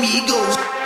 amigos.